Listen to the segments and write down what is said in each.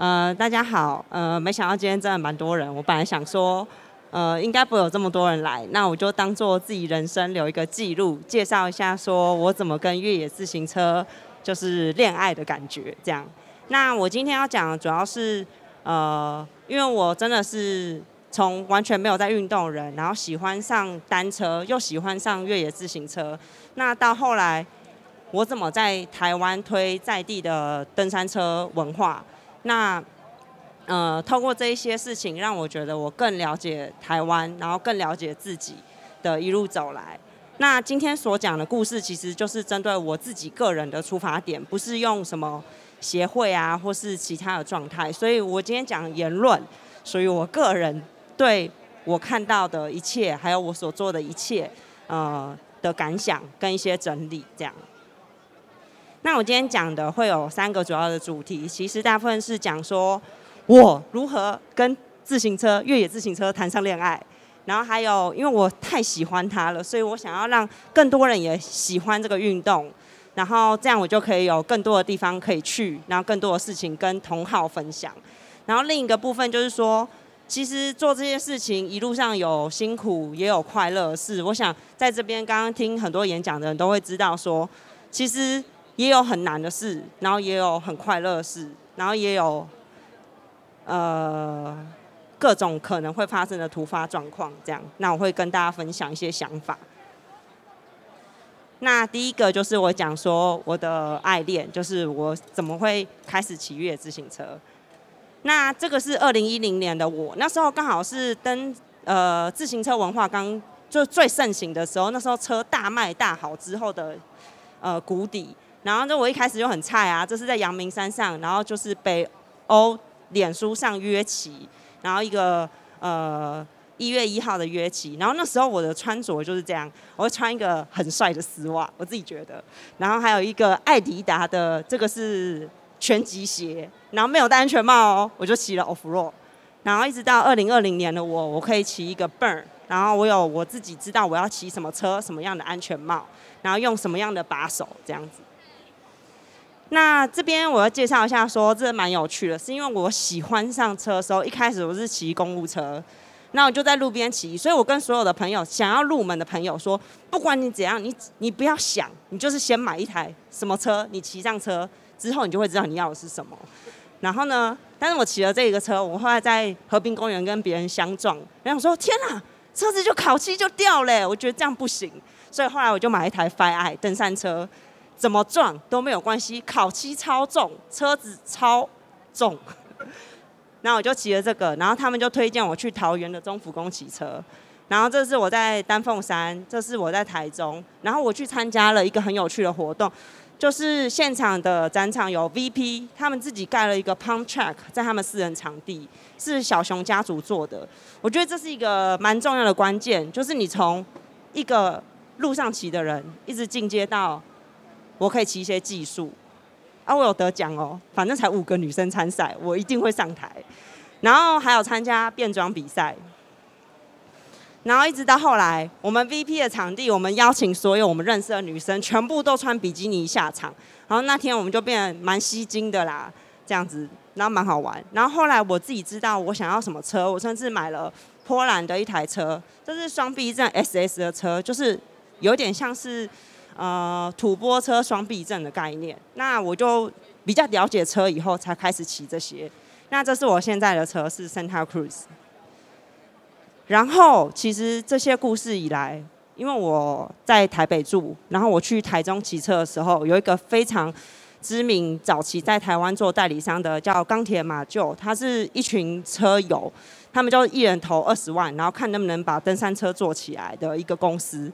呃，大家好，呃，没想到今天真的蛮多人。我本来想说，呃，应该不会有这么多人来，那我就当做自己人生留一个记录，介绍一下，说我怎么跟越野自行车就是恋爱的感觉这样。那我今天要讲的主要是，呃，因为我真的是从完全没有在运动人，然后喜欢上单车，又喜欢上越野自行车，那到后来我怎么在台湾推在地的登山车文化？那，呃，透过这一些事情，让我觉得我更了解台湾，然后更了解自己的一路走来。那今天所讲的故事，其实就是针对我自己个人的出发点，不是用什么协会啊，或是其他的状态。所以我今天讲言论，属于我个人对我看到的一切，还有我所做的一切，呃的感想跟一些整理，这样。那我今天讲的会有三个主要的主题，其实大部分是讲说我如何跟自行车、越野自行车谈上恋爱，然后还有因为我太喜欢它了，所以我想要让更多人也喜欢这个运动，然后这样我就可以有更多的地方可以去，然后更多的事情跟同好分享。然后另一个部分就是说，其实做这些事情一路上有辛苦也有快乐，是我想在这边刚刚听很多演讲的人都会知道说，其实。也有很难的事，然后也有很快乐的事，然后也有呃各种可能会发生的突发状况，这样。那我会跟大家分享一些想法。那第一个就是我讲说我的爱恋，就是我怎么会开始骑越野自行车。那这个是二零一零年的我，那时候刚好是登呃自行车文化刚就最盛行的时候，那时候车大卖大好之后的呃谷底。然后就我一开始就很菜啊，这是在阳明山上，然后就是北欧脸书上约骑，然后一个呃一月一号的约骑，然后那时候我的穿着就是这样，我会穿一个很帅的丝袜，我自己觉得，然后还有一个艾迪达的这个是拳击鞋，然后没有戴安全帽哦，我就骑了 off road，然后一直到二零二零年的我，我可以骑一个 Burn，然后我有我自己知道我要骑什么车，什么样的安全帽，然后用什么样的把手这样子。那这边我要介绍一下，说这蛮有趣的，是因为我喜欢上车的时候，一开始我是骑公务车，那我就在路边骑，所以我跟所有的朋友，想要入门的朋友说，不管你怎样，你你不要想，你就是先买一台什么车，你骑上车之后，你就会知道你要的是什么。然后呢，但是我骑了这个车，我后来在河滨公园跟别人相撞，然后说天哪，车子就烤漆就掉了，我觉得这样不行，所以后来我就买一台 Fi 登山车。怎么撞都没有关系，烤漆超重，车子超重，然后我就骑了这个，然后他们就推荐我去桃园的中福宫骑车，然后这是我在丹凤山，这是我在台中，然后我去参加了一个很有趣的活动，就是现场的展场有 VP，他们自己盖了一个 Pump Track 在他们私人场地，是小熊家族做的，我觉得这是一个蛮重要的关键，就是你从一个路上骑的人，一直进阶到。我可以骑一些技术，啊，我有得奖哦，反正才五个女生参赛，我一定会上台。然后还有参加变装比赛，然后一直到后来，我们 VP 的场地，我们邀请所有我们认识的女生，全部都穿比基尼下场。然后那天我们就变得蛮吸睛的啦，这样子，然后蛮好玩。然后后来我自己知道我想要什么车，我甚至买了波兰的一台车，这是双避震 SS 的车，就是有点像是。呃，土波车双避震的概念，那我就比较了解车以后才开始骑这些。那这是我现在的车是 Santa Cruz。然后其实这些故事以来，因为我在台北住，然后我去台中骑车的时候，有一个非常知名早期在台湾做代理商的叫钢铁马厩，他是一群车友，他们就一人投二十万，然后看能不能把登山车做起来的一个公司。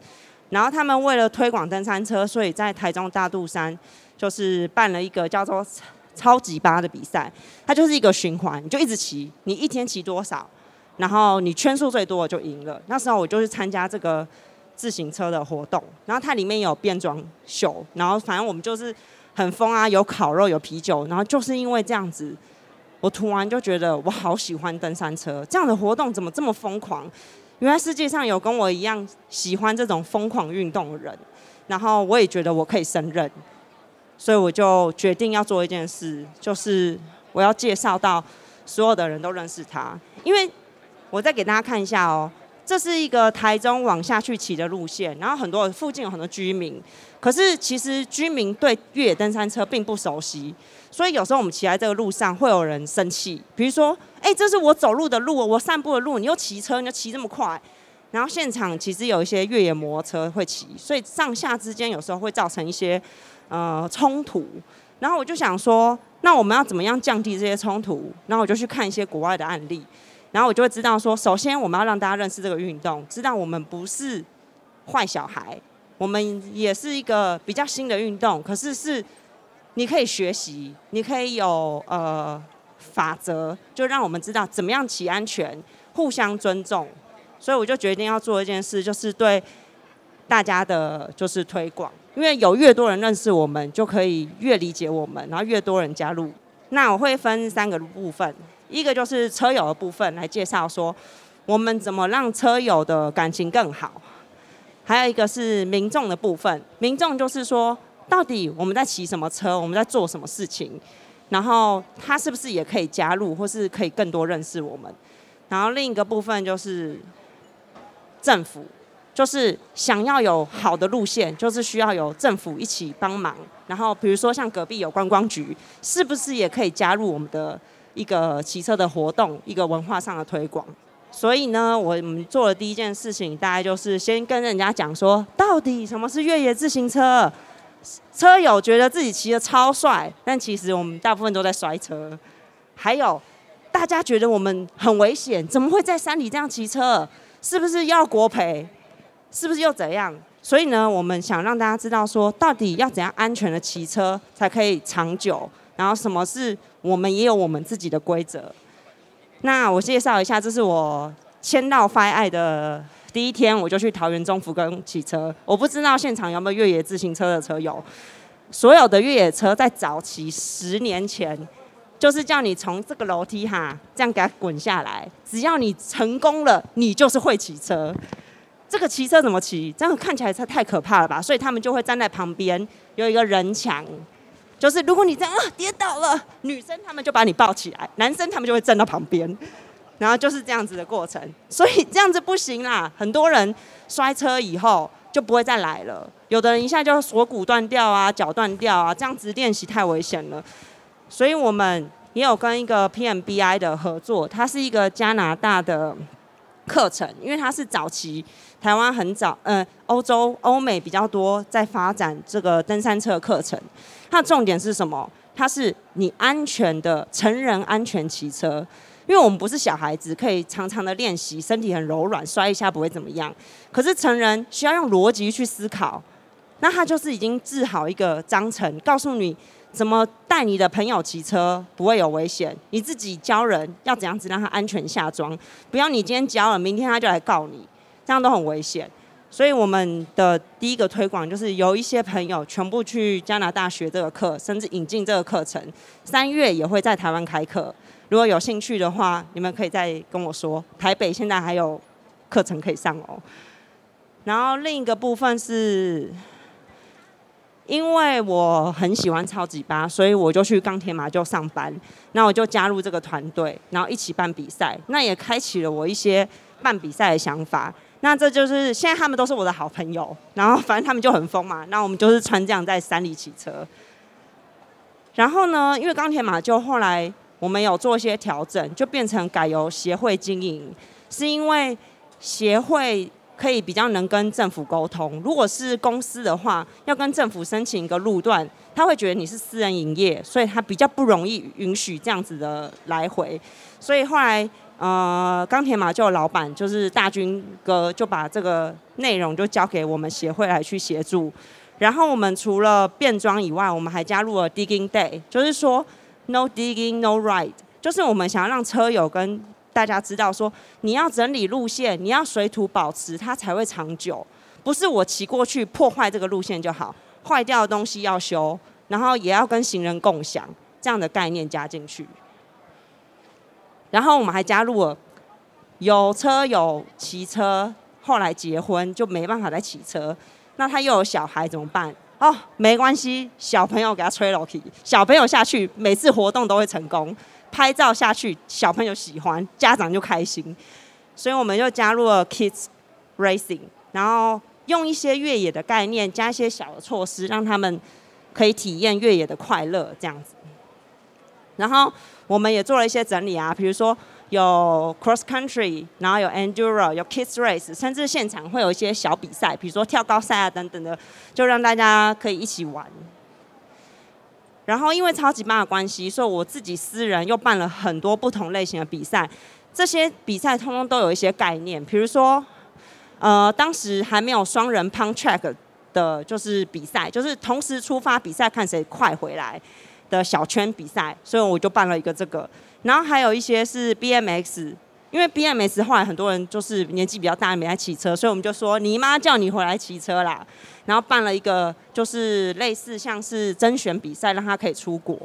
然后他们为了推广登山车，所以在台中大肚山就是办了一个叫做超级八的比赛。它就是一个循环，你就一直骑，你一天骑多少，然后你圈数最多就赢了。那时候我就是参加这个自行车的活动，然后它里面有变装秀，然后反正我们就是很疯啊，有烤肉，有啤酒，然后就是因为这样子，我突然就觉得我好喜欢登山车，这样的活动怎么这么疯狂？原来世界上有跟我一样喜欢这种疯狂运动的人，然后我也觉得我可以胜任，所以我就决定要做一件事，就是我要介绍到所有的人都认识他。因为我再给大家看一下哦，这是一个台中往下去骑的路线，然后很多附近有很多居民，可是其实居民对越野登山车并不熟悉，所以有时候我们骑在这个路上会有人生气，比如说，哎，这是我走路的路，我散步的路，你又骑车，你又骑这么快。然后现场其实有一些越野摩托车会骑，所以上下之间有时候会造成一些呃冲突。然后我就想说，那我们要怎么样降低这些冲突？然后我就去看一些国外的案例，然后我就会知道说，首先我们要让大家认识这个运动，知道我们不是坏小孩，我们也是一个比较新的运动，可是是你可以学习，你可以有呃法则，就让我们知道怎么样骑安全，互相尊重。所以我就决定要做一件事，就是对大家的，就是推广。因为有越多人认识我们，就可以越理解我们，然后越多人加入。那我会分三个部分，一个就是车友的部分，来介绍说我们怎么让车友的感情更好；还有一个是民众的部分，民众就是说到底我们在骑什么车，我们在做什么事情，然后他是不是也可以加入，或是可以更多认识我们。然后另一个部分就是。政府就是想要有好的路线，就是需要有政府一起帮忙。然后比如说像隔壁有观光局，是不是也可以加入我们的一个骑车的活动，一个文化上的推广？所以呢，我们做的第一件事情，大概就是先跟人家讲说，到底什么是越野自行车？车友觉得自己骑得超帅，但其实我们大部分都在摔车。还有大家觉得我们很危险，怎么会在山里这样骑车？是不是要国赔？是不是又怎样？所以呢，我们想让大家知道说，到底要怎样安全的骑车才可以长久？然后什么是我们也有我们自己的规则？那我介绍一下，这是我签到 FireEye 的第一天，我就去桃园中福宫骑车。我不知道现场有没有越野自行车的车友。所有的越野车在早期十年前。就是叫你从这个楼梯哈，这样给它滚下来。只要你成功了，你就是会骑车。这个骑车怎么骑？这样看起来太太可怕了吧？所以他们就会站在旁边，有一个人墙。就是如果你这样啊跌倒了，女生他们就把你抱起来，男生他们就会站到旁边。然后就是这样子的过程。所以这样子不行啦，很多人摔车以后就不会再来了。有的人一下就锁骨断掉啊，脚断掉啊，这样子练习太危险了。所以我们也有跟一个 PMBI 的合作，它是一个加拿大的课程，因为它是早期台湾很早，呃，欧洲、欧美比较多在发展这个登山车课程。它的重点是什么？它是你安全的成人安全骑车，因为我们不是小孩子，可以常常的练习，身体很柔软，摔一下不会怎么样。可是成人需要用逻辑去思考，那他就是已经制好一个章程，告诉你。怎么带你的朋友骑车不会有危险？你自己教人要怎样子让他安全下装？不要你今天教了，明天他就来告你，这样都很危险。所以我们的第一个推广就是有一些朋友全部去加拿大学这个课，甚至引进这个课程。三月也会在台湾开课，如果有兴趣的话，你们可以再跟我说。台北现在还有课程可以上哦。然后另一个部分是。因为我很喜欢超级巴，所以我就去钢铁马厩上班。那我就加入这个团队，然后一起办比赛。那也开启了我一些办比赛的想法。那这就是现在他们都是我的好朋友。然后反正他们就很疯嘛。那我们就是穿这样在山里骑车。然后呢，因为钢铁马厩后来我们有做一些调整，就变成改由协会经营，是因为协会。可以比较能跟政府沟通。如果是公司的话，要跟政府申请一个路段，他会觉得你是私人营业，所以他比较不容易允许这样子的来回。所以后来，呃，钢铁马厩老板就是大军哥，就把这个内容就交给我们协会来去协助。然后我们除了变装以外，我们还加入了 Digging Day，就是说 No Digging No Ride，就是我们想要让车友跟大家知道说，你要整理路线，你要水土保持，它才会长久。不是我骑过去破坏这个路线就好，坏掉的东西要修，然后也要跟行人共享这样的概念加进去。然后我们还加入了有车友骑车，后来结婚就没办法再骑车，那他又有小孩怎么办？哦，没关系，小朋友给他吹楼梯，小朋友下去，每次活动都会成功，拍照下去，小朋友喜欢，家长就开心，所以我们就加入了 Kids Racing，然后用一些越野的概念，加一些小的措施，让他们可以体验越野的快乐，这样子。然后我们也做了一些整理啊，比如说。有 cross country，然后有 enduro，有 kids race，甚至现场会有一些小比赛，比如说跳高赛啊等等的，就让大家可以一起玩。然后因为超级棒的关系，所以我自己私人又办了很多不同类型的比赛。这些比赛通通都有一些概念，比如说，呃，当时还没有双人 pump track 的，就是比赛，就是同时出发比赛，看谁快回来的小圈比赛，所以我就办了一个这个。然后还有一些是 BMX，因为 BMX 后来很多人就是年纪比较大没来骑车，所以我们就说你妈叫你回来骑车啦。然后办了一个就是类似像是甄选比赛，让他可以出国。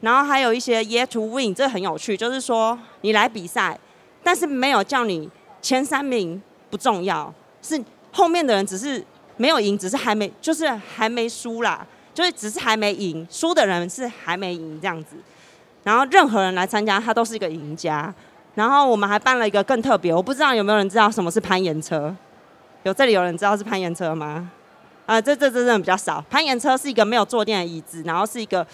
然后还有一些 Year to Win，这很有趣，就是说你来比赛，但是没有叫你前三名不重要，是后面的人只是没有赢，只是还没就是还没输啦，就是只是还没赢，输的人是还没赢这样子。然后任何人来参加，他都是一个赢家。然后我们还办了一个更特别，我不知道有没有人知道什么是攀岩车？有这里有人知道是攀岩车吗？啊、呃，这这这真的比较少。攀岩车是一个没有坐垫的椅子，然后是一个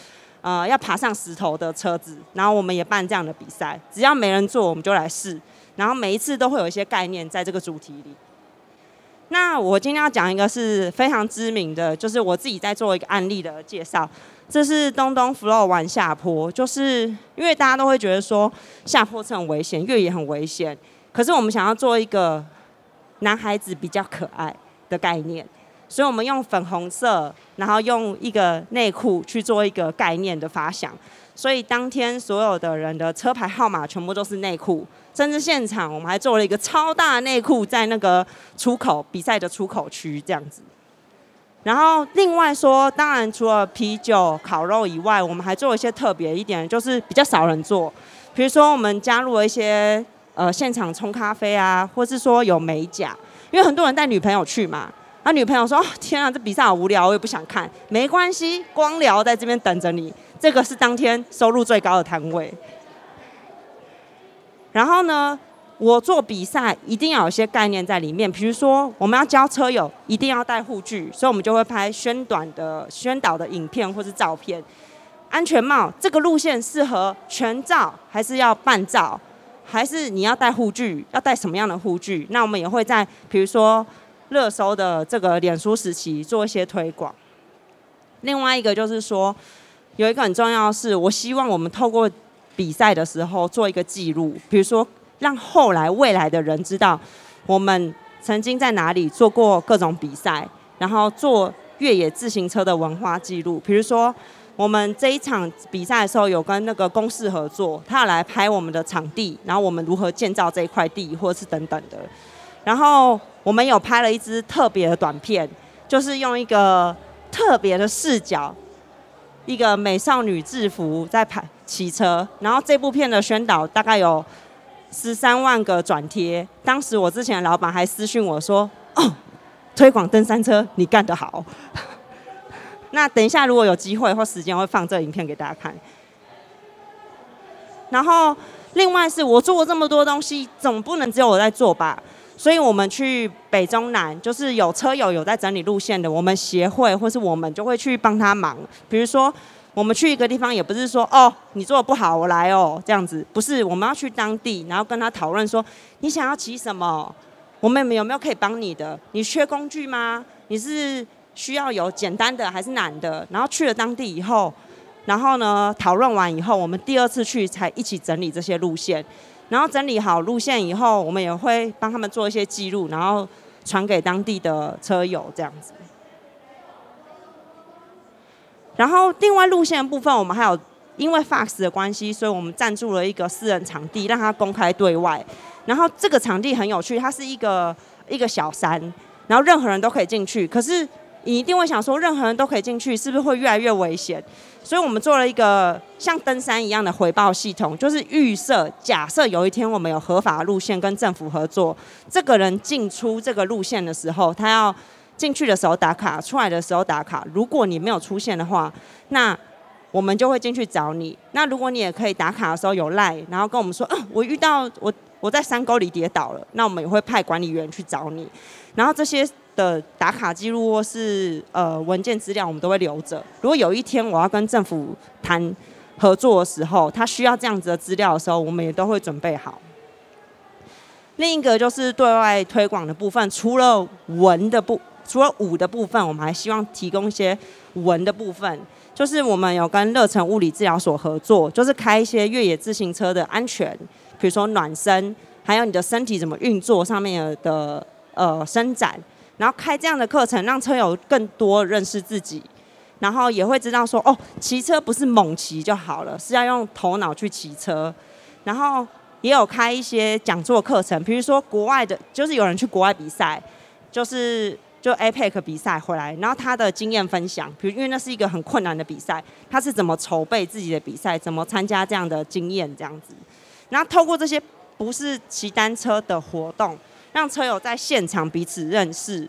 呃要爬上石头的车子。然后我们也办这样的比赛，只要没人坐，我们就来试。然后每一次都会有一些概念在这个主题里。那我今天要讲一个是非常知名的，就是我自己在做一个案例的介绍。这是东东 Flow 玩下坡，就是因为大家都会觉得说下坡是很危险，越野很危险。可是我们想要做一个男孩子比较可爱的概念，所以我们用粉红色，然后用一个内裤去做一个概念的发想。所以当天所有的人的车牌号码全部都是内裤，甚至现场我们还做了一个超大内裤在那个出口比赛的出口区这样子。然后另外说，当然除了啤酒、烤肉以外，我们还做了一些特别一点，就是比较少人做。比如说，我们加入了一些呃现场冲咖啡啊，或是说有美甲，因为很多人带女朋友去嘛，那女朋友说：“哦，天啊，这比赛好无聊，我也不想看。”没关系，光疗在这边等着你，这个是当天收入最高的摊位。然后呢，我做比赛一定要有一些概念在里面，比如说我们要教车友一定要带护具，所以我们就会拍宣短的宣导的影片或是照片。安全帽这个路线适合全罩还是要半罩，还是你要带护具？要带什么样的护具？那我们也会在比如说热搜的这个脸书时期做一些推广。另外一个就是说，有一个很重要的是，我希望我们透过比赛的时候做一个记录，比如说。让后来未来的人知道，我们曾经在哪里做过各种比赛，然后做越野自行车的文化记录。比如说，我们这一场比赛的时候，有跟那个公司合作，他要来拍我们的场地，然后我们如何建造这一块地，或者是等等的。然后我们有拍了一支特别的短片，就是用一个特别的视角，一个美少女制服在拍骑车。然后这部片的宣导大概有。十三万个转贴，当时我之前的老板还私讯我说：“哦，推广登山车，你干得好。”那等一下如果有机会或时间，会放这影片给大家看。然后另外是我做过这么多东西，总不能只有我在做吧？所以我们去北中南，就是有车友有在整理路线的，我们协会或是我们就会去帮他忙，比如说。我们去一个地方，也不是说哦，你做的不好，我来哦，这样子不是。我们要去当地，然后跟他讨论说，你想要骑什么？我们有没有可以帮你的？你缺工具吗？你是需要有简单的还是难的？然后去了当地以后，然后呢，讨论完以后，我们第二次去才一起整理这些路线。然后整理好路线以后，我们也会帮他们做一些记录，然后传给当地的车友这样子。然后另外路线的部分，我们还有因为 Fox 的关系，所以我们赞助了一个私人场地，让它公开对外。然后这个场地很有趣，它是一个一个小山，然后任何人都可以进去。可是你一定会想说，任何人都可以进去，是不是会越来越危险？所以我们做了一个像登山一样的回报系统，就是预设假设有一天我们有合法的路线跟政府合作，这个人进出这个路线的时候，他要。进去的时候打卡，出来的时候打卡。如果你没有出现的话，那我们就会进去找你。那如果你也可以打卡的时候有赖，然后跟我们说，嗯、我遇到我我在山沟里跌倒了，那我们也会派管理员去找你。然后这些的打卡记录或是呃文件资料，我们都会留着。如果有一天我要跟政府谈合作的时候，他需要这样子的资料的时候，我们也都会准备好。另一个就是对外推广的部分，除了文的部，除了武的部分，我们还希望提供一些文的部分。就是我们有跟乐成物理治疗所合作，就是开一些越野自行车的安全，比如说暖身，还有你的身体怎么运作上面的呃伸展，然后开这样的课程，让车友更多认识自己，然后也会知道说哦，骑车不是猛骑就好了，是要用头脑去骑车，然后也有开一些讲座课程，比如说国外的，就是有人去国外比赛，就是。就 APEC 比赛回来，然后他的经验分享，比如因为那是一个很困难的比赛，他是怎么筹备自己的比赛，怎么参加这样的经验这样子，然后透过这些不是骑单车的活动，让车友在现场彼此认识，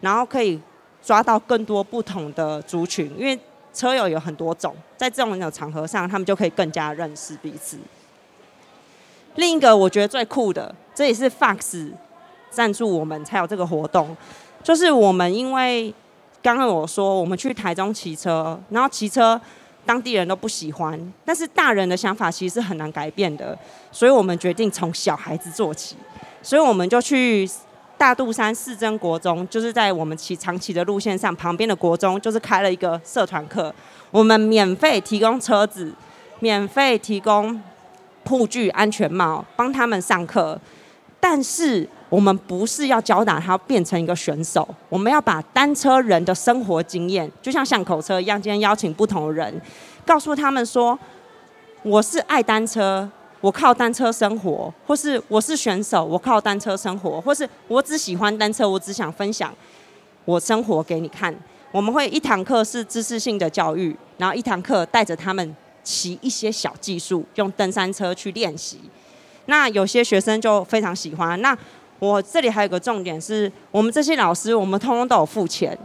然后可以抓到更多不同的族群，因为车友有很多种，在这种的场合上，他们就可以更加认识彼此。另一个我觉得最酷的，这也是 Fox 赞助我们才有这个活动。就是我们因为刚刚我说我们去台中骑车，然后骑车当地人都不喜欢，但是大人的想法其实是很难改变的，所以我们决定从小孩子做起，所以我们就去大肚山四珍国中，就是在我们骑长骑的路线上旁边的国中，就是开了一个社团课，我们免费提供车子，免费提供护具、安全帽，帮他们上课，但是。我们不是要教导他变成一个选手，我们要把单车人的生活经验，就像巷口车一样，今天邀请不同的人，告诉他们说，我是爱单车，我靠单车生活，或是我是选手，我靠单车生活，或是我只喜欢单车，我只想分享我生活给你看。我们会一堂课是知识性的教育，然后一堂课带着他们骑一些小技术，用登山车去练习。那有些学生就非常喜欢那。我这里还有个重点是，我们这些老师，我们通通都有付钱，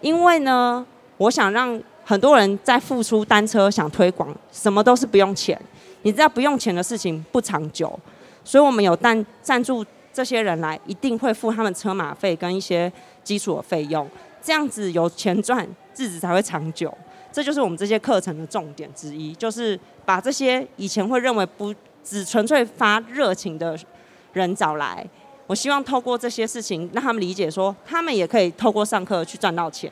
因为呢，我想让很多人在付出单车想推广，什么都是不用钱，你知道不用钱的事情不长久，所以我们有赞赞助这些人来，一定会付他们车马费跟一些基础的费用，这样子有钱赚，日子才会长久。这就是我们这些课程的重点之一，就是把这些以前会认为不只纯粹发热情的人找来。我希望透过这些事情，让他们理解说，他们也可以透过上课去赚到钱。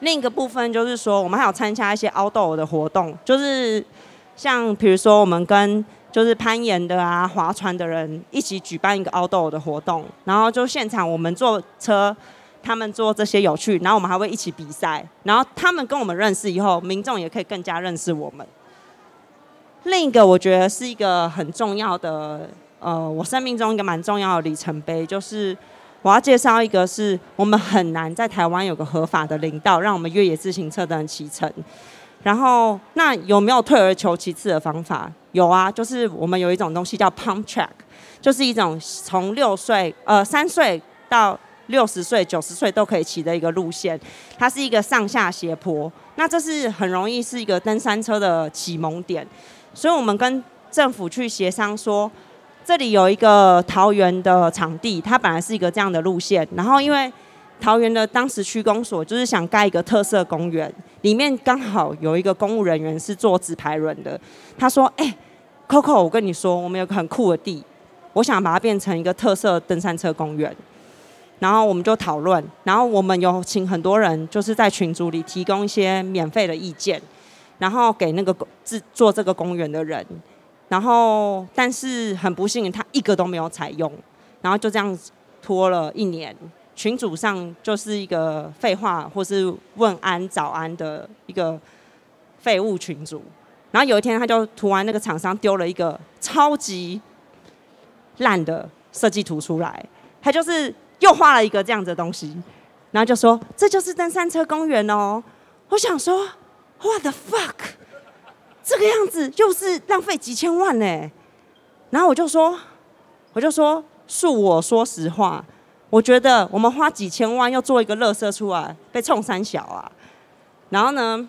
另一个部分就是说，我们还有参加一些 outdoor 的活动，就是像比如说，我们跟就是攀岩的啊、划船的人一起举办一个 outdoor 的活动，然后就现场我们坐车，他们做这些有趣，然后我们还会一起比赛，然后他们跟我们认识以后，民众也可以更加认识我们。另一个我觉得是一个很重要的。呃，我生命中一个蛮重要的里程碑，就是我要介绍一个，是我们很难在台湾有个合法的林道，让我们越野自行车的人骑乘。然后，那有没有退而求其次的方法？有啊，就是我们有一种东西叫 Pump Track，就是一种从六岁呃三岁到六十岁、九十岁都可以骑的一个路线。它是一个上下斜坡，那这是很容易是一个登山车的启蒙点。所以我们跟政府去协商说。这里有一个桃园的场地，它本来是一个这样的路线，然后因为桃园的当时区公所就是想盖一个特色公园，里面刚好有一个公务人员是做纸牌轮的，他说：“哎、，Coco，我跟你说，我们有个很酷的地，我想把它变成一个特色登山车公园。”然后我们就讨论，然后我们有请很多人就是在群组里提供一些免费的意见，然后给那个制做这个公园的人。然后，但是很不幸，他一个都没有采用，然后就这样拖了一年。群组上就是一个废话或是问安早安的一个废物群组。然后有一天，他就涂完那个厂商丢了一个超级烂的设计图出来，他就是又画了一个这样子的东西，然后就说这就是登山车公园哦。我想说，What the fuck？这个样子又是浪费几千万呢，然后我就说，我就说，恕我说实话，我觉得我们花几千万要做一个乐色出来，被冲三小啊。然后呢，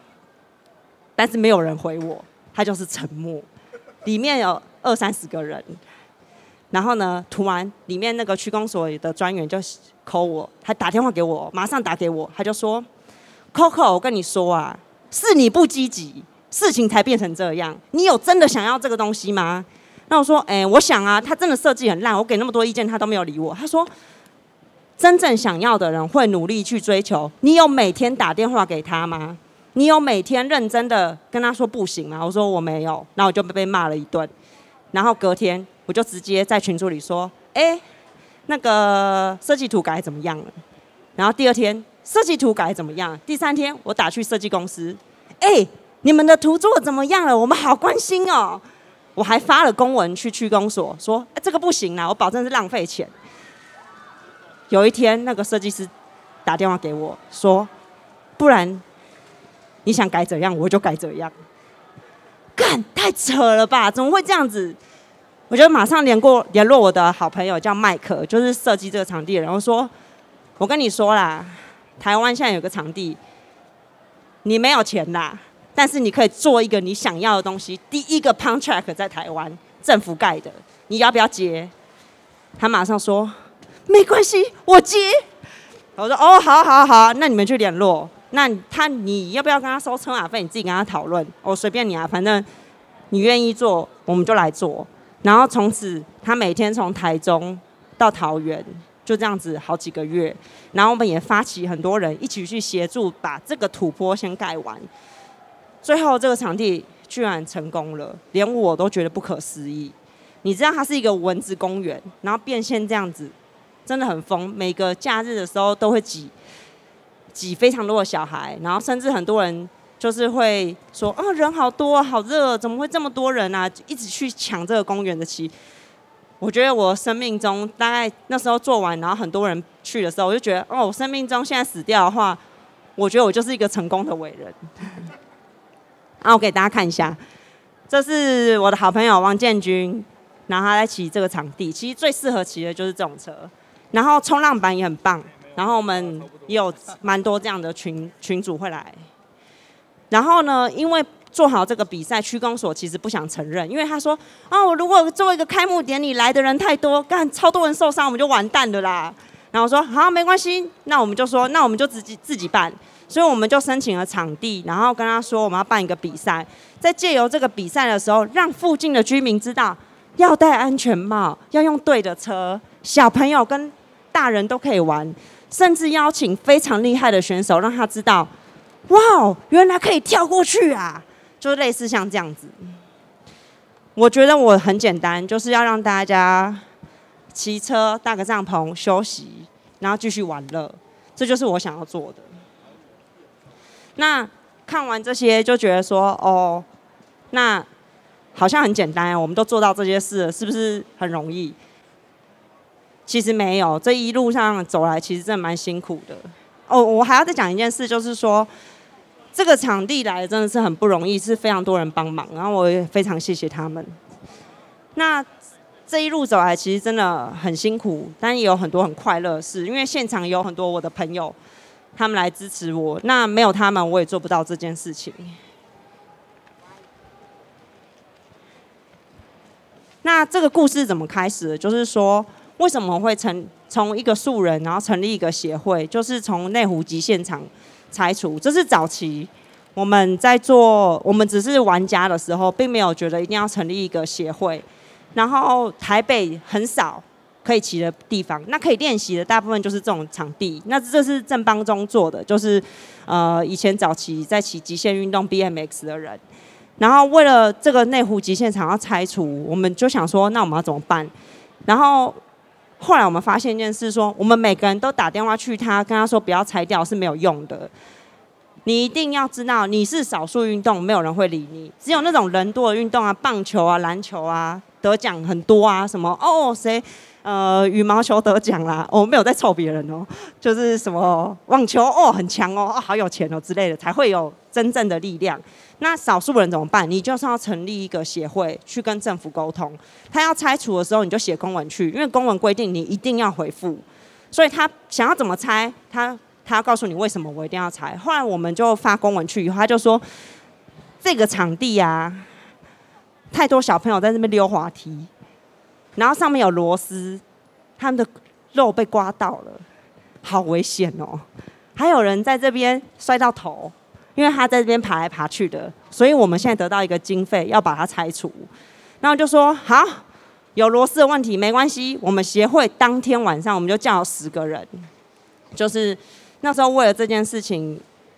但是没有人回我，他就是沉默。里面有二三十个人，然后呢，突然里面那个区公所的专员就 call 我，还打电话给我，马上打给我，他就说：“Coco，我跟你说啊，是你不积极，事情才变成这样。你有真的想要这个东西吗？”那我说：“哎、我想啊，他真的设计很烂，我给那么多意见，他都没有理我。”他说：“真正想要的人会努力去追求。你有每天打电话给他吗？”你有每天认真的跟他说不行吗？我说我没有，然后我就被被骂了一顿。然后隔天我就直接在群组里说：“哎，那个设计图改怎么样了？”然后第二天设计图改怎么样？第三天我打去设计公司：“哎，你们的图做怎么样了？我们好关心哦。”我还发了公文去区公所说：“这个不行啦，我保证是浪费钱。”有一天那个设计师打电话给我说：“不然。”你想改怎样，我就改怎样。干，太扯了吧？怎么会这样子？我就马上联过联络我的好朋友，叫麦克，就是设计这个场地的人。我说：“我跟你说啦，台湾现在有个场地，你没有钱啦，但是你可以做一个你想要的东西。第一个 contract 在台湾政府盖的，你要不要接？”他马上说：“没关系，我接。”我说：“哦，好好好，那你们去联络。”那他你要不要跟他收车马费？你自己跟他讨论。我随便你啊，反正你愿意做，我们就来做。然后从此他每天从台中到桃园，就这样子好几个月。然后我们也发起很多人一起去协助，把这个土坡先盖完。最后这个场地居然成功了，连我都觉得不可思议。你知道它是一个蚊子公园，然后变现这样子，真的很疯。每个假日的时候都会挤。挤非常多的小孩，然后甚至很多人就是会说：“哦，人好多，好热，怎么会这么多人啊？”一直去抢这个公园的旗。我觉得我生命中大概那时候做完，然后很多人去的时候，我就觉得：“哦，我生命中现在死掉的话，我觉得我就是一个成功的伟人。”啊，我给大家看一下，这是我的好朋友王建军，然后他在骑这个场地，其实最适合骑的就是这种车，然后冲浪板也很棒。然后我们也有蛮多这样的群群主会来，然后呢，因为做好这个比赛，区公所其实不想承认，因为他说，哦，如果做一个开幕典礼来的人太多，干超多人受伤，我们就完蛋了啦。然后说好，没关系，那我们就说，那我们就自己自己办，所以我们就申请了场地，然后跟他说我们要办一个比赛，在借由这个比赛的时候，让附近的居民知道要戴安全帽，要用对的车，小朋友跟大人都可以玩。甚至邀请非常厉害的选手，让他知道，哇，原来可以跳过去啊！就类似像这样子。我觉得我很简单，就是要让大家骑车搭个帐篷休息，然后继续玩乐，这就是我想要做的。那看完这些，就觉得说，哦，那好像很简单啊，我们都做到这些事了，是不是很容易？其实没有，这一路上走来，其实真的蛮辛苦的。哦，我还要再讲一件事，就是说这个场地来真的是很不容易，是非常多人帮忙，然后我也非常谢谢他们。那这一路走来，其实真的很辛苦，但也有很多很快乐的事，因为现场有很多我的朋友，他们来支持我。那没有他们，我也做不到这件事情。那这个故事怎么开始的？就是说。为什么会成从一个素人，然后成立一个协会？就是从内湖极限场拆除，这是早期我们在做，我们只是玩家的时候，并没有觉得一定要成立一个协会。然后台北很少可以骑的地方，那可以练习的大部分就是这种场地。那这是正邦中做的，就是呃以前早期在骑极限运动 BMX 的人。然后为了这个内湖极限场要拆除，我们就想说，那我们要怎么办？然后。后来我们发现一件事说，我们每个人都打电话去他，跟他说不要拆掉是没有用的。你一定要知道，你是少数运动，没有人会理你。只有那种人多的运动啊，棒球啊、篮球啊，得奖很多啊，什么哦谁呃羽毛球得奖啦，我、没有在臭别人哦，就是什么网球哦很强哦，哦好有钱哦之类的，才会有真正的力量。那少数人怎么办？你就是要成立一个协会去跟政府沟通。他要拆除的时候，你就写公文去，因为公文规定你一定要回复。所以他想要怎么拆，他他要告诉你为什么我一定要拆。后来我们就发公文去以后，他就说这个场地啊，太多小朋友在那边溜滑梯，然后上面有螺丝，他们的肉被刮到了，好危险哦！还有人在这边摔到头，因为他在这边爬来爬去的，所以我们现在得到一个经费要把它拆除。然后就说好。有螺丝的问题没关系，我们协会当天晚上我们就叫了十个人，就是那时候为了这件事情，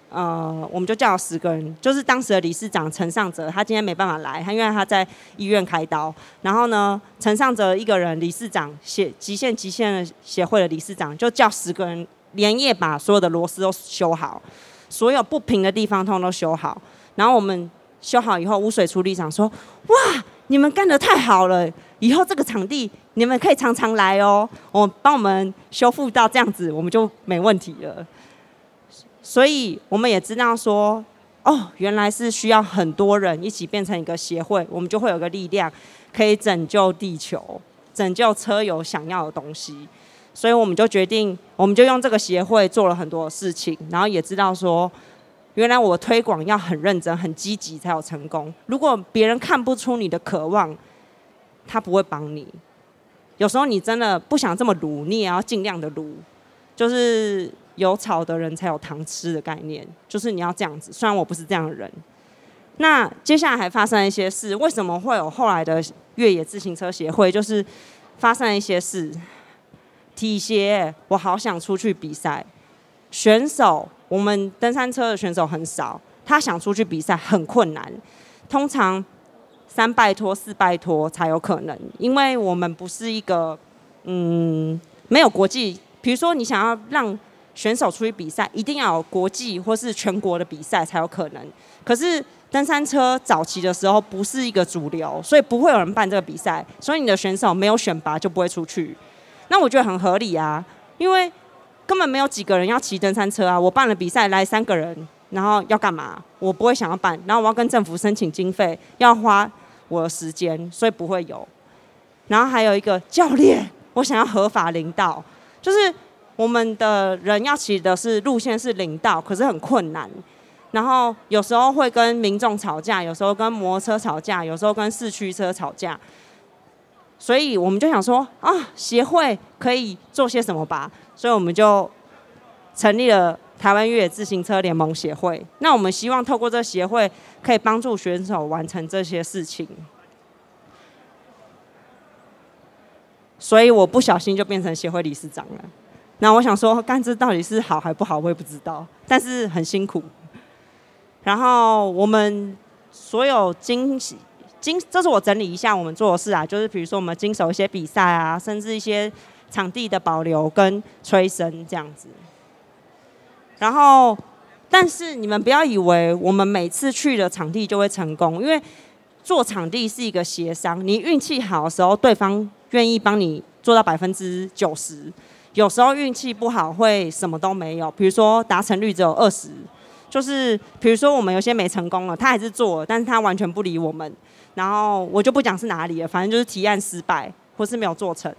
呃，我们就叫了十个人，就是当时的理事长陈尚哲，他今天没办法来，他因为他在医院开刀。然后呢，陈尚哲一个人，理事长协极限极限的协会的理事长，就叫十个人连夜把所有的螺丝都修好，所有不平的地方通通都修好。然后我们修好以后，污水处理厂说：“哇，你们干得太好了！”以后这个场地你们可以常常来哦，我帮我们修复到这样子，我们就没问题了。所以我们也知道说，哦，原来是需要很多人一起变成一个协会，我们就会有个力量可以拯救地球，拯救车友想要的东西。所以我们就决定，我们就用这个协会做了很多事情，然后也知道说，原来我推广要很认真、很积极才有成功。如果别人看不出你的渴望，他不会帮你，有时候你真的不想这么撸，你也要尽量的撸，就是有草的人才有糖吃的概念，就是你要这样子。虽然我不是这样的人，那接下来还发生一些事，为什么会有后来的越野自行车协会？就是发生一些事，体协我好想出去比赛，选手我们登山车的选手很少，他想出去比赛很困难，通常。三拜托四拜托才有可能，因为我们不是一个嗯没有国际，比如说你想要让选手出去比赛，一定要有国际或是全国的比赛才有可能。可是登山车早期的时候不是一个主流，所以不会有人办这个比赛，所以你的选手没有选拔就不会出去。那我觉得很合理啊，因为根本没有几个人要骑登山车啊。我办了比赛来三个人，然后要干嘛？我不会想要办，然后我要跟政府申请经费，要花。我的时间，所以不会有。然后还有一个教练，我想要合法领导，就是我们的人要骑的是路线是领导，可是很困难。然后有时候会跟民众吵架，有时候跟摩托车吵架，有时候跟四驱车吵架。所以我们就想说啊，协会可以做些什么吧？所以我们就成立了。台湾越野自行车联盟协会，那我们希望透过这协会，可以帮助选手完成这些事情。所以我不小心就变成协会理事长了。那我想说，干这到底是好还不好，我也不知道。但是很辛苦。然后我们所有经经，这是我整理一下我们做的事啊，就是比如说我们经手一些比赛啊，甚至一些场地的保留跟催生这样子。然后，但是你们不要以为我们每次去的场地就会成功，因为做场地是一个协商。你运气好的时候，对方愿意帮你做到百分之九十；有时候运气不好，会什么都没有。比如说达成率只有二十，就是比如说我们有些没成功了，他还是做了，但是他完全不理我们。然后我就不讲是哪里了，反正就是提案失败，或是没有做成。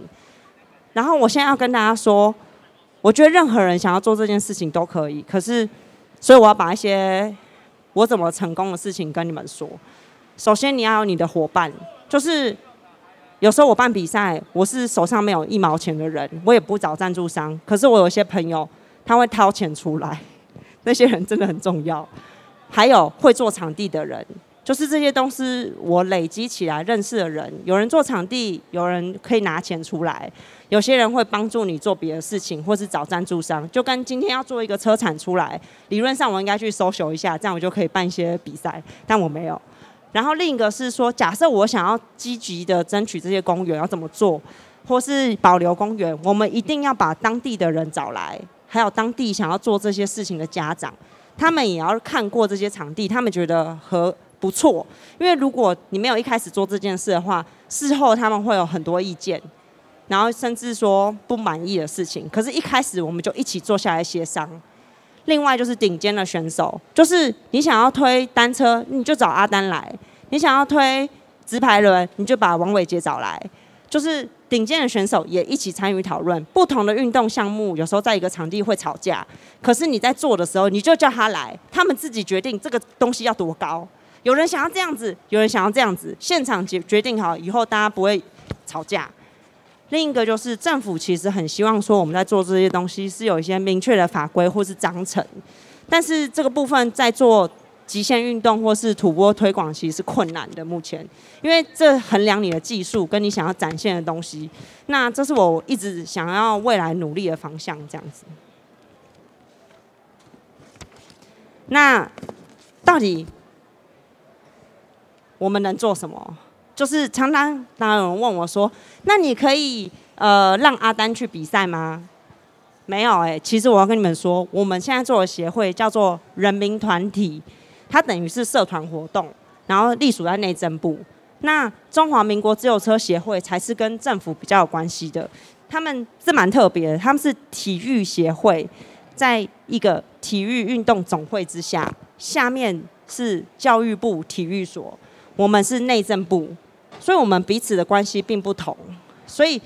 然后我现在要跟大家说。我觉得任何人想要做这件事情都可以，可是，所以我要把一些我怎么成功的事情跟你们说。首先，你要有你的伙伴，就是有时候我办比赛，我是手上没有一毛钱的人，我也不找赞助商，可是我有些朋友他会掏钱出来，那些人真的很重要。还有会做场地的人。就是这些东西，我累积起来认识的人，有人做场地，有人可以拿钱出来，有些人会帮助你做别的事情，或是找赞助商。就跟今天要做一个车产出来，理论上我应该去搜求一下，这样我就可以办一些比赛，但我没有。然后另一个是说，假设我想要积极的争取这些公园要怎么做，或是保留公园，我们一定要把当地的人找来，还有当地想要做这些事情的家长，他们也要看过这些场地，他们觉得和。不错，因为如果你没有一开始做这件事的话，事后他们会有很多意见，然后甚至说不满意的事情。可是，一开始我们就一起坐下来协商。另外就是顶尖的选手，就是你想要推单车，你就找阿丹来；你想要推直排轮，你就把王伟杰找来。就是顶尖的选手也一起参与讨论。不同的运动项目有时候在一个场地会吵架，可是你在做的时候，你就叫他来，他们自己决定这个东西要多高。有人想要这样子，有人想要这样子，现场决决定好以后，大家不会吵架。另一个就是政府其实很希望说我们在做这些东西是有一些明确的法规或是章程，但是这个部分在做极限运动或是土波推广其实是困难的。目前，因为这衡量你的技术跟你想要展现的东西，那这是我一直想要未来努力的方向，这样子。那到底我们能做什么？就是常常当有人问我说：“那你可以呃让阿丹去比赛吗？”没有哎、其实我要跟你们说，我们现在做的协会叫做人民团体，它等于是社团活动，然后隶属在内政部。那中华民国自由车协会才是跟政府比较有关系的，他们是蛮特别的，他们是体育协会，在一个体育运动总会之下，下面是教育部体育所，我们是内政部。所以，我们彼此的关系并不同，所以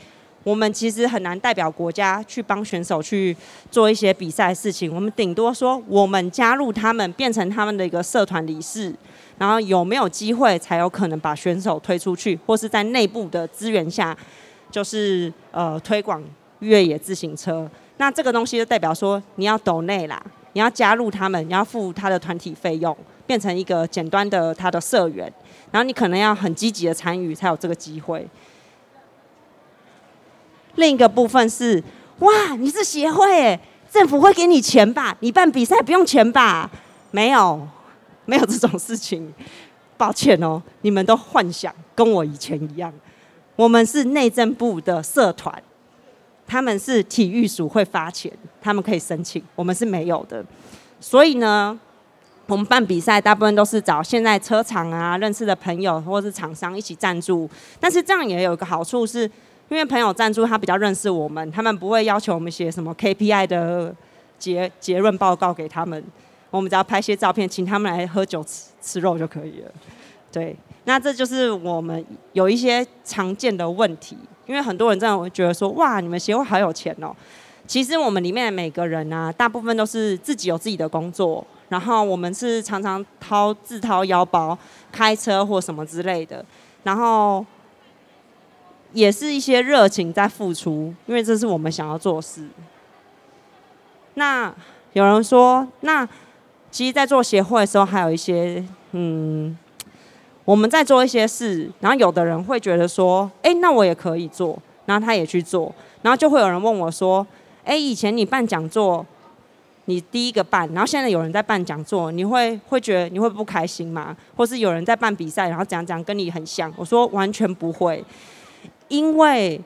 我们其实很难代表国家去帮选手去做一些比赛事情。我们顶多说，我们加入他们，变成他们的一个社团理事，然后有没有机会才有可能把选手推出去，或是在内部的资源下，就是呃推广越野自行车。那这个东西就代表说，你要抖内啦，你要加入他们，你要付他的团体费用，变成一个简单的他的社员。然后你可能要很积极的参与，才有这个机会。另一个部分是，哇，你是协会，政府会给你钱吧？你办比赛不用钱吧？没有，没有这种事情。抱歉哦，你们都幻想跟我以前一样。我们是内政部的社团，他们是体育署会发钱，他们可以申请，我们是没有的。所以呢，我们办比赛，大部分都是找现在车厂啊、认识的朋友或是厂商一起赞助。但是这样也有一个好处是，因为朋友赞助他比较认识我们，他们不会要求我们写什么 KPI 的结结论报告给他们。我们只要拍些照片，请他们来喝酒吃吃肉就可以了。对，那这就是我们有一些常见的问题，因为很多人真的会觉得说，哇，你们协会好有钱哦。其实我们里面的每个人啊，大部分都是自己有自己的工作。然后我们是常常掏自掏腰包开车或什么之类的，然后也是一些热情在付出，因为这是我们想要做事。那有人说，那其实，在做协会的时候，还有一些嗯，我们在做一些事，然后有的人会觉得说，哎，那我也可以做，然后他也去做，然后就会有人问我说，哎，以前你办讲座。你第一个办，然后现在有人在办讲座，你会会觉得你会不开心吗？或是有人在办比赛，然后讲讲跟你很像？我说完全不会，因为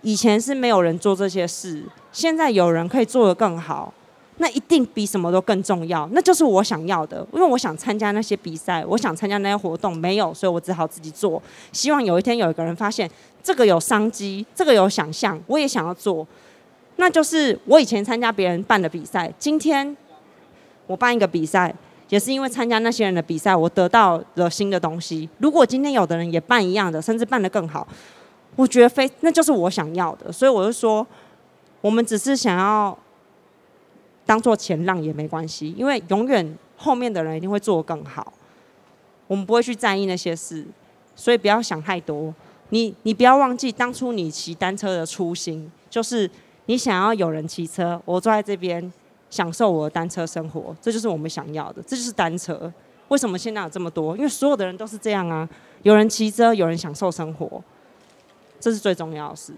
以前是没有人做这些事，现在有人可以做得更好，那一定比什么都更重要。那就是我想要的，因为我想参加那些比赛，我想参加那些活动，没有，所以我只好自己做。希望有一天有一个人发现这个有商机，这个有想象，我也想要做。那就是我以前参加别人办的比赛，今天我办一个比赛，也是因为参加那些人的比赛，我得到了新的东西。如果今天有的人也办一样的，甚至办得更好，我觉得非那就是我想要的。所以我就说，我们只是想要当做前浪也没关系，因为永远后面的人一定会做得更好。我们不会去在意那些事，所以不要想太多。你你不要忘记当初你骑单车的初心，就是。你想要有人骑车，我坐在这边享受我的单车生活，这就是我们想要的，这就是单车。为什么现在有这么多？因为所有的人都是这样啊，有人骑车，有人享受生活，这是最重要的事。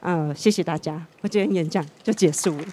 嗯，谢谢大家，我今天演讲就结束了。